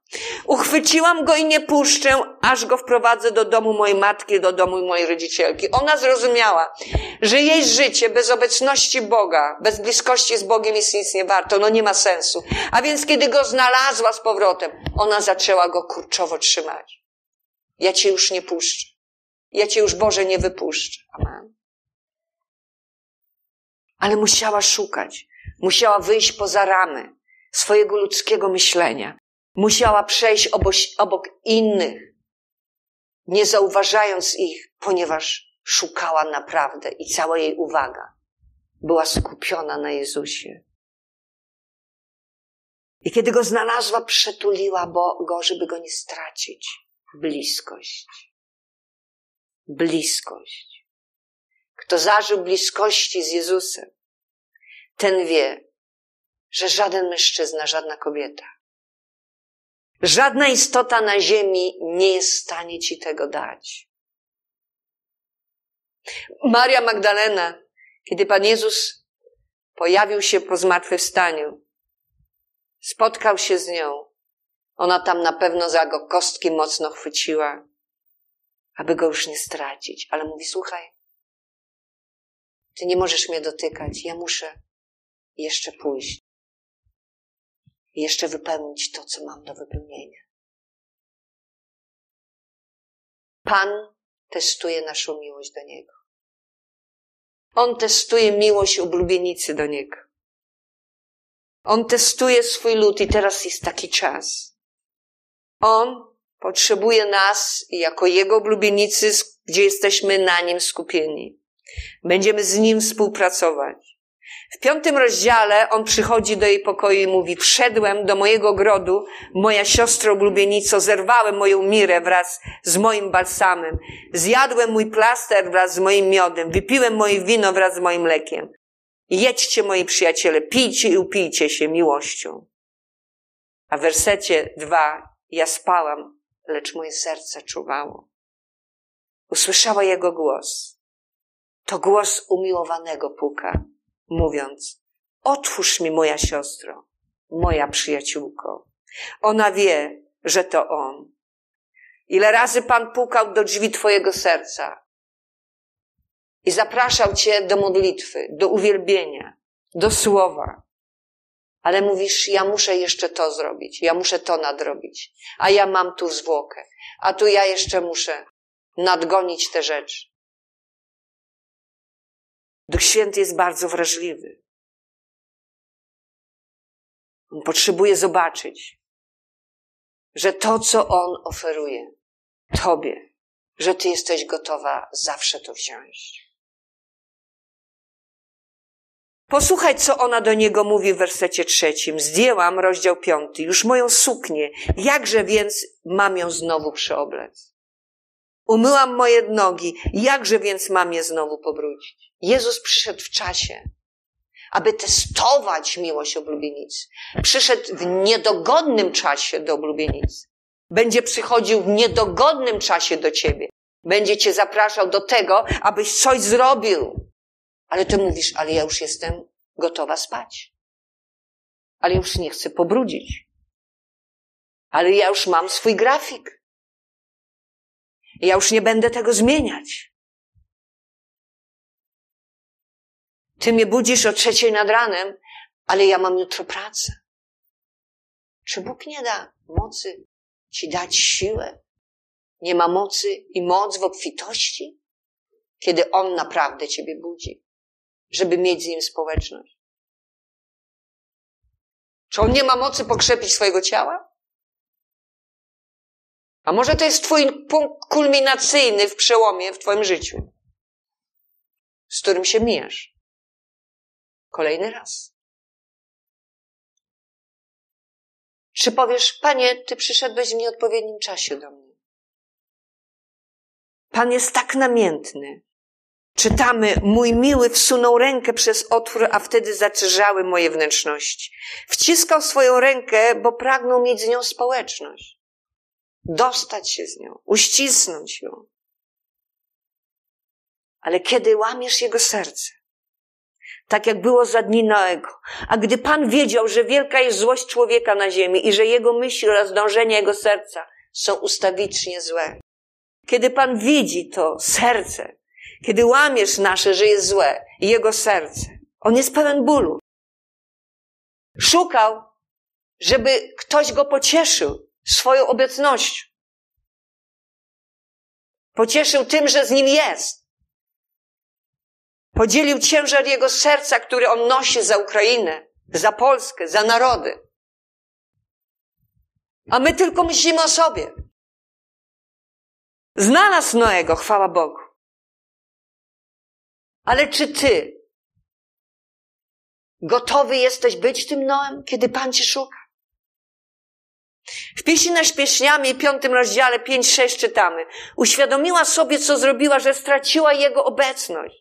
Speaker 1: Uchwyciłam go i nie puszczę, aż go wprowadzę do domu mojej matki, do domu mojej rodzicielki. Ona zrozumiała, że jej życie bez obecności Boga, bez bliskości z Bogiem jest nic nie warto, no nie ma sensu. A więc kiedy go znalazła z powrotem, ona zaczęła go kurczowo trzymać. Ja cię już nie puszczę. Ja cię już Boże nie wypuszczę. Amen ale musiała szukać, musiała wyjść poza ramy swojego ludzkiego myślenia, musiała przejść obok, obok innych, nie zauważając ich, ponieważ szukała naprawdę i cała jej uwaga była skupiona na Jezusie. I kiedy go znalazła, przetuliła go, żeby go nie stracić. Bliskość. Bliskość. Kto zażył bliskości z Jezusem, ten wie, że żaden mężczyzna, żadna kobieta, żadna istota na ziemi nie jest w stanie ci tego dać. Maria Magdalena, kiedy Pan Jezus pojawił się po zmartwychwstaniu, spotkał się z nią, ona tam na pewno za go kostki mocno chwyciła, aby go już nie stracić, ale mówi, słuchaj, ty nie możesz mnie dotykać, ja muszę jeszcze pójść. Jeszcze wypełnić to, co mam do wypełnienia. Pan testuje naszą miłość do Niego. On testuje miłość oblubienicy do Niego. On testuje swój lud i teraz jest taki czas. On potrzebuje nas jako Jego oblubienicy, gdzie jesteśmy na Nim skupieni. Będziemy z Nim współpracować. W piątym rozdziale on przychodzi do jej pokoju i mówi, wszedłem do mojego grodu, moja siostra oblubienico, zerwałem moją mirę wraz z moim balsamem, zjadłem mój plaster wraz z moim miodem, wypiłem moje wino wraz z moim mlekiem. Jedźcie, moi przyjaciele, pijcie i upijcie się miłością. A w wersecie dwa, ja spałam, lecz moje serce czuwało. Usłyszała jego głos. To głos umiłowanego puka mówiąc: Otwórz mi, moja siostro, moja przyjaciółko. Ona wie, że to on. Ile razy Pan pukał do drzwi Twojego serca i zapraszał Cię do modlitwy, do uwielbienia, do słowa. Ale mówisz, ja muszę jeszcze to zrobić, ja muszę to nadrobić, a ja mam tu zwłokę, a tu ja jeszcze muszę nadgonić te rzeczy. Duch Święty jest bardzo wrażliwy. On potrzebuje zobaczyć, że to, co On oferuje Tobie, że Ty jesteś gotowa zawsze to wziąć. Posłuchaj, co ona do niego mówi w wersecie trzecim. Zdjęłam rozdział piąty, już moją suknię. Jakże więc mam ją znowu przyoblec? Umyłam moje nogi. Jakże więc mam je znowu pobrudzić? Jezus przyszedł w czasie, aby testować miłość oblubienicy. Przyszedł w niedogodnym czasie do oblubienicy. Będzie przychodził w niedogodnym czasie do ciebie. Będzie cię zapraszał do tego, abyś coś zrobił. Ale ty mówisz, ale ja już jestem gotowa spać. Ale już nie chcę pobrudzić. Ale ja już mam swój grafik. Ja już nie będę tego zmieniać. Ty mnie budzisz o trzeciej nad ranem, ale ja mam jutro pracę. Czy Bóg nie da mocy ci dać siłę? Nie ma mocy i moc w obfitości? Kiedy On naprawdę ciebie budzi, żeby mieć z Nim społeczność. Czy On nie ma mocy pokrzepić swojego ciała? A może to jest Twój punkt kulminacyjny w przełomie w Twoim życiu, z którym się mijasz? Kolejny raz. Czy powiesz, Panie, Ty przyszedłeś w nieodpowiednim czasie do mnie? Pan jest tak namiętny. Czytamy, mój miły wsunął rękę przez otwór, a wtedy zaczerzały moje wnętrzności. Wciskał swoją rękę, bo pragnął mieć z nią społeczność. Dostać się z nią, uścisnąć ją. Ale kiedy łamiesz jego serce, tak jak było za dni Noego. A gdy Pan wiedział, że wielka jest złość człowieka na ziemi i że jego myśli oraz dążenia jego serca są ustawicznie złe. Kiedy Pan widzi to serce, kiedy łamiesz nasze, że jest złe jego serce, on jest pełen bólu. Szukał, żeby ktoś go pocieszył swoją obecnością. Pocieszył tym, że z nim jest. Podzielił ciężar jego serca, który on nosi za Ukrainę, za Polskę, za narody. A my tylko myślimy o sobie. Znalazł Noego, chwała Bogu. Ale czy ty gotowy jesteś być tym Noem, kiedy Pan cię szuka? W pieśni na śpieśniami, piątym rozdziale 5-6 czytamy. Uświadomiła sobie, co zrobiła, że straciła jego obecność.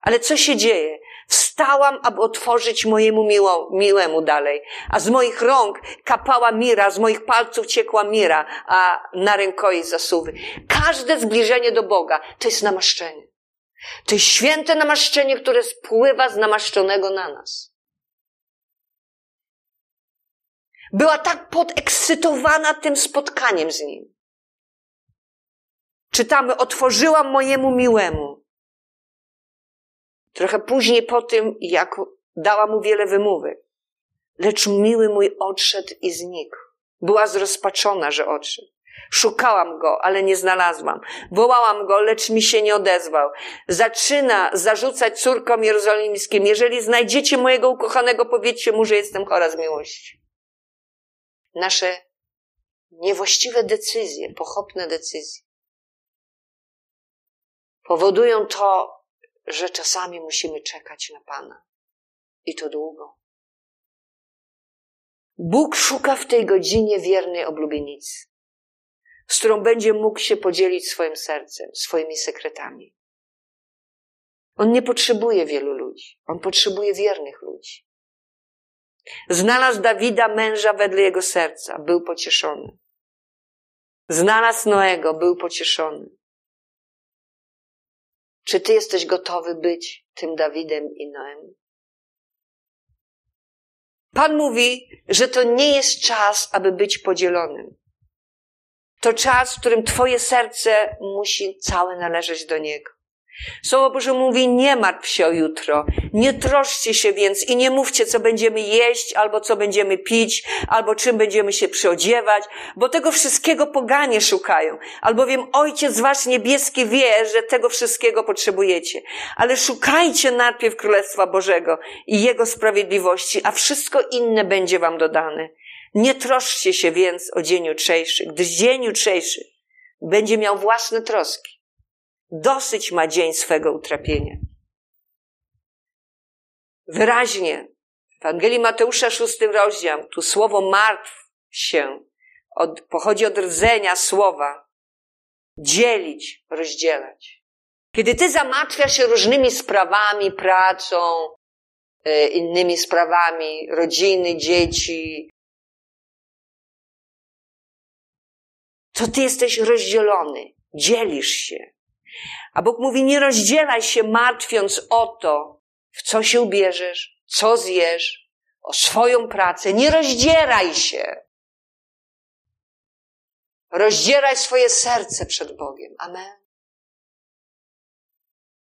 Speaker 1: Ale co się dzieje? Wstałam, aby otworzyć mojemu miło, miłemu dalej. A z moich rąk kapała mira, z moich palców ciekła mira, a na rękoi zasuwy. Każde zbliżenie do Boga to jest namaszczenie. To jest święte namaszczenie, które spływa z namaszczonego na nas. Była tak podekscytowana tym spotkaniem z Nim. Czytamy, otworzyłam mojemu miłemu Trochę później po tym, jak dała mu wiele wymówek. Lecz miły mój odszedł i znikł. Była zrozpaczona, że odszedł. Szukałam go, ale nie znalazłam. Wołałam go, lecz mi się nie odezwał. Zaczyna zarzucać córkom jerozolimskim. Jeżeli znajdziecie mojego ukochanego, powiedzcie mu, że jestem chora z miłości. Nasze niewłaściwe decyzje, pochopne decyzje powodują to, że czasami musimy czekać na Pana. I to długo. Bóg szuka w tej godzinie wiernej oblubienicy, z którą będzie mógł się podzielić swoim sercem, swoimi sekretami. On nie potrzebuje wielu ludzi, on potrzebuje wiernych ludzi. Znalazł Dawida męża wedle jego serca, był pocieszony. Znalazł Noego, był pocieszony. Czy ty jesteś gotowy być tym Dawidem i Noem? Pan mówi, że to nie jest czas, aby być podzielonym. To czas, w którym Twoje serce musi całe należeć do Niego. Słowo Boże mówi, nie martw się o jutro, nie troszcie się więc i nie mówcie, co będziemy jeść, albo co będziemy pić, albo czym będziemy się przyodziewać, bo tego wszystkiego poganie szukają. Albowiem Ojciec Wasz Niebieski wie, że tego wszystkiego potrzebujecie. Ale szukajcie najpierw Królestwa Bożego i Jego sprawiedliwości, a wszystko inne będzie Wam dodane. Nie troszcie się więc o dzień jutrzejszy, gdyż dzień jutrzejszy będzie miał własne troski. Dosyć ma dzień swego utrapienia. Wyraźnie w Ewangelii Mateusza, szóstym rozdział, tu słowo martw się od, pochodzi od rdzenia słowa dzielić, rozdzielać. Kiedy ty zamartwiasz się różnymi sprawami, pracą, y, innymi sprawami, rodziny, dzieci, to ty jesteś rozdzielony, dzielisz się. A Bóg mówi, nie rozdzielaj się martwiąc o to, w co się ubierzesz, co zjesz, o swoją pracę. Nie rozdzieraj się. Rozdzieraj swoje serce przed Bogiem. Amen.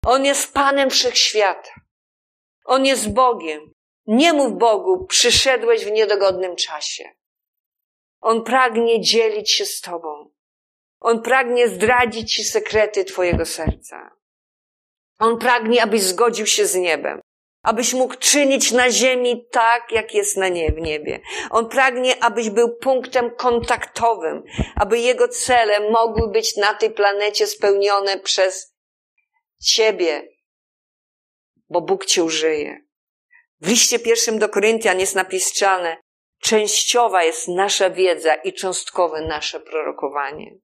Speaker 1: On jest Panem Wszechświata. On jest Bogiem. Nie mów Bogu, przyszedłeś w niedogodnym czasie. On pragnie dzielić się z Tobą. On pragnie zdradzić Ci sekrety Twojego serca. On pragnie, abyś zgodził się z niebem. Abyś mógł czynić na ziemi tak, jak jest na nie, w niebie. On pragnie, abyś był punktem kontaktowym, aby jego cele mogły być na tej planecie spełnione przez Ciebie, bo Bóg Cię użyje. W liście pierwszym do Koryntian jest napisane, częściowa jest nasza wiedza i cząstkowe nasze prorokowanie.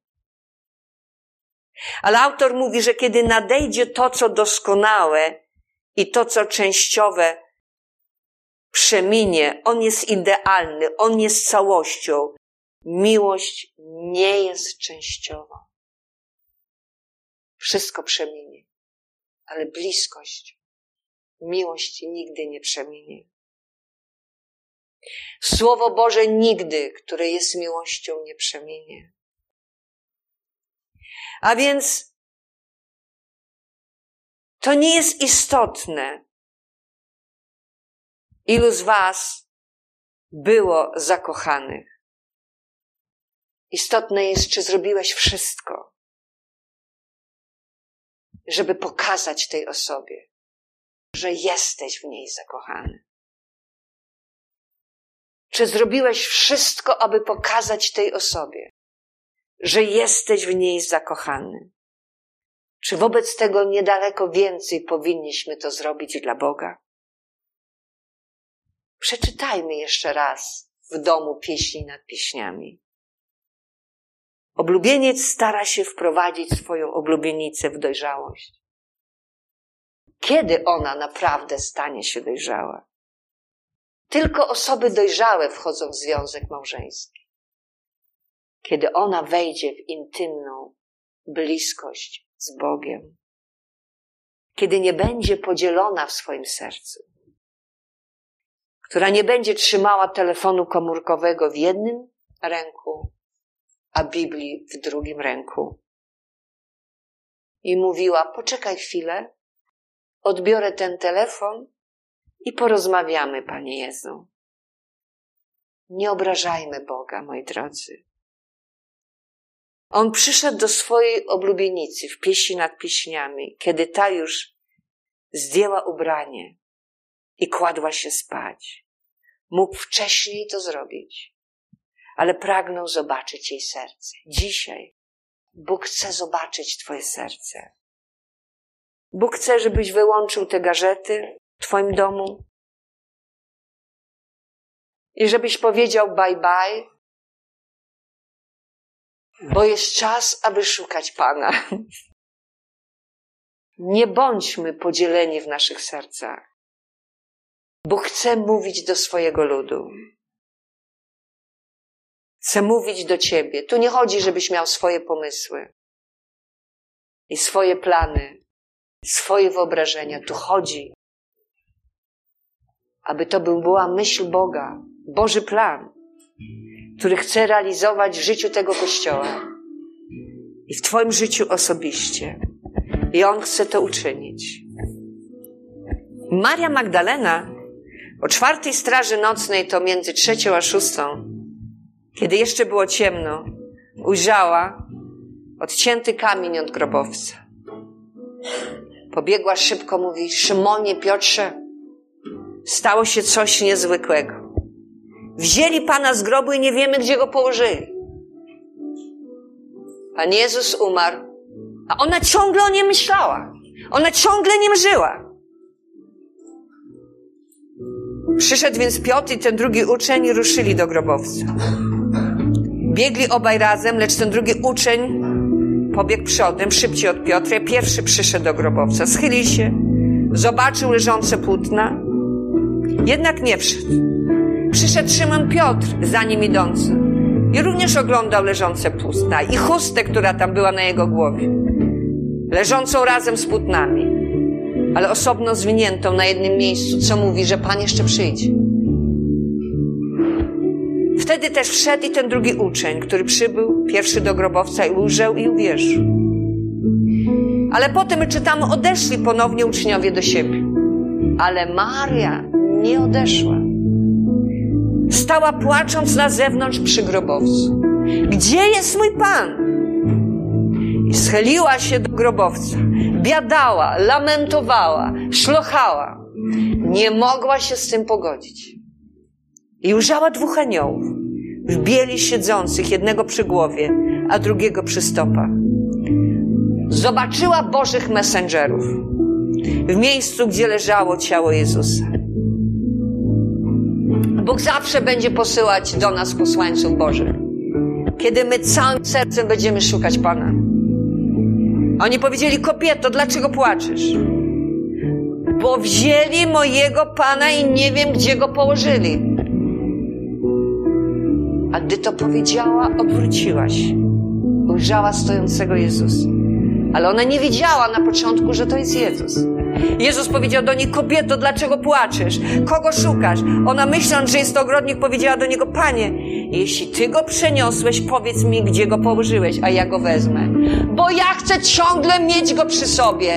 Speaker 1: Ale autor mówi, że kiedy nadejdzie to, co doskonałe i to, co częściowe przeminie, on jest idealny, on jest całością. Miłość nie jest częściowa. Wszystko przeminie, ale bliskość, miłość nigdy nie przeminie. Słowo Boże nigdy, które jest miłością, nie przeminie. A więc to nie jest istotne, ilu z Was było zakochanych. Istotne jest, czy zrobiłeś wszystko, żeby pokazać tej osobie, że jesteś w niej zakochany. Czy zrobiłeś wszystko, aby pokazać tej osobie, że jesteś w niej zakochany. Czy wobec tego niedaleko więcej powinniśmy to zrobić dla Boga? Przeczytajmy jeszcze raz w domu pieśni nad pieśniami. Oblubieniec stara się wprowadzić swoją oblubienicę w dojrzałość. Kiedy ona naprawdę stanie się dojrzała? Tylko osoby dojrzałe wchodzą w związek małżeński kiedy ona wejdzie w intymną bliskość z Bogiem, kiedy nie będzie podzielona w swoim sercu, która nie będzie trzymała telefonu komórkowego w jednym ręku, a Biblii w drugim ręku. I mówiła: Poczekaj chwilę, odbiorę ten telefon i porozmawiamy, Panie Jezu. Nie obrażajmy Boga, moi drodzy. On przyszedł do swojej oblubienicy w pieśni nad pieśniami, kiedy ta już zdjęła ubranie i kładła się spać. Mógł wcześniej to zrobić, ale pragnął zobaczyć jej serce. Dzisiaj Bóg chce zobaczyć Twoje serce. Bóg chce, żebyś wyłączył te garzety w Twoim domu i żebyś powiedział bye bye, bo jest czas, aby szukać Pana. Nie bądźmy podzieleni w naszych sercach. Bóg chce mówić do swojego ludu. Chce mówić do ciebie. Tu nie chodzi, żebyś miał swoje pomysły i swoje plany, swoje wyobrażenia. Tu chodzi, aby to była myśl Boga, Boży plan, który chce realizować w życiu tego Kościoła i w Twoim życiu osobiście. I On chce to uczynić. Maria Magdalena o czwartej straży nocnej, to między trzecią a szóstą, kiedy jeszcze było ciemno, ujrzała odcięty kamień od grobowca. Pobiegła szybko, mówi: Szymonie, Piotrze, stało się coś niezwykłego. Wzięli pana z grobu i nie wiemy, gdzie go położyli. Pan Jezus umarł, a ona ciągle o nim myślała. Ona ciągle nim żyła. Przyszedł więc Piotr i ten drugi uczeń i ruszyli do grobowca. Biegli obaj razem, lecz ten drugi uczeń pobiegł przodem, szybciej od Piotra. Pierwszy przyszedł do grobowca. Schylił się, zobaczył leżące płótna, jednak nie wszedł. Przyszedł Szymon Piotr, za nim idący. I również oglądał leżące płótna i chustę, która tam była na jego głowie. Leżącą razem z płótnami ale osobno zwiniętą na jednym miejscu, co mówi, że Pan jeszcze przyjdzie. Wtedy też wszedł i ten drugi uczeń, który przybył pierwszy do grobowca i ujrzał i uwierzył. Ale potem my czytamy, odeszli ponownie uczniowie do siebie. Ale Maria nie odeszła. Stała płacząc na zewnątrz przy grobowcu. Gdzie jest mój Pan? I schyliła się do grobowca. Biadała, lamentowała, szlochała. Nie mogła się z tym pogodzić. I ujrzała dwóch aniołów w bieli siedzących, jednego przy głowie, a drugiego przy stopach. Zobaczyła Bożych messengerów w miejscu, gdzie leżało ciało Jezusa. Bóg zawsze będzie posyłać do nas posłańców Bożych, kiedy my całym sercem będziemy szukać Pana. Oni powiedzieli, kobieto, dlaczego płaczesz? Bo wzięli mojego Pana i nie wiem, gdzie go położyli. A gdy to powiedziała, odwróciłaś. Ujrzała stojącego Jezusa. Ale ona nie wiedziała na początku, że to jest Jezus. Jezus powiedział do niej, kobieto, dlaczego płaczesz? Kogo szukasz? Ona myśląc, że jest to ogrodnik, powiedziała do niego, panie, jeśli ty go przeniosłeś, powiedz mi, gdzie go położyłeś, a ja go wezmę. Bo ja chcę ciągle mieć go przy sobie.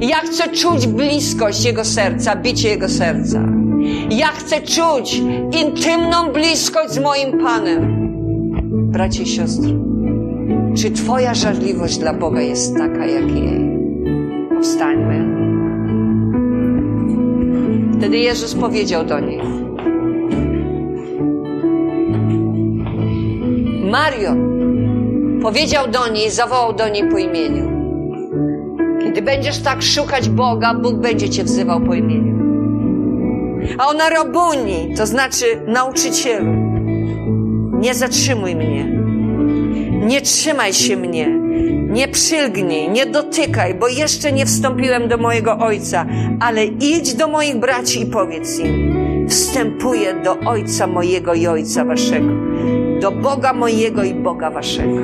Speaker 1: Ja chcę czuć bliskość jego serca, bicie jego serca. Ja chcę czuć intymną bliskość z moim Panem. Bracie i siostry, czy Twoja żarliwość dla Boga jest taka, jak jej? Powstańmy. Wtedy Jezus powiedział do nich: Mario, powiedział do niej, zawołał do niej po imieniu. Kiedy będziesz tak szukać Boga, Bóg będzie cię wzywał po imieniu. A ona robuni, to znaczy nauczycielu. Nie zatrzymuj mnie. Nie trzymaj się mnie. Nie przylgnij, nie dotykaj, bo jeszcze nie wstąpiłem do mojego Ojca, ale idź do moich braci i powiedz im, wstępuję do Ojca mojego i Ojca waszego, do Boga mojego i Boga waszego.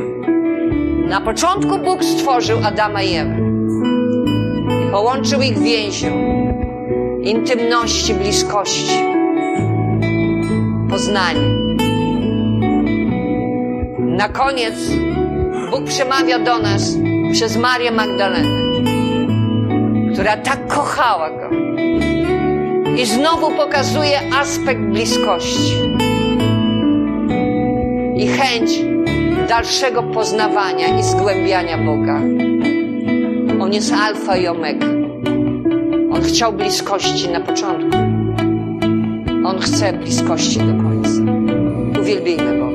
Speaker 1: Na początku Bóg stworzył Adama i Ewę i połączył ich więzią, intymności, bliskości, poznania. Na koniec Bóg przemawia do nas przez Marię Magdalenę, która tak kochała Go. I znowu pokazuje aspekt bliskości i chęć dalszego poznawania i zgłębiania Boga. On jest alfa i omega. On chciał bliskości na początku. On chce bliskości do końca. Uwielbijmy Boga.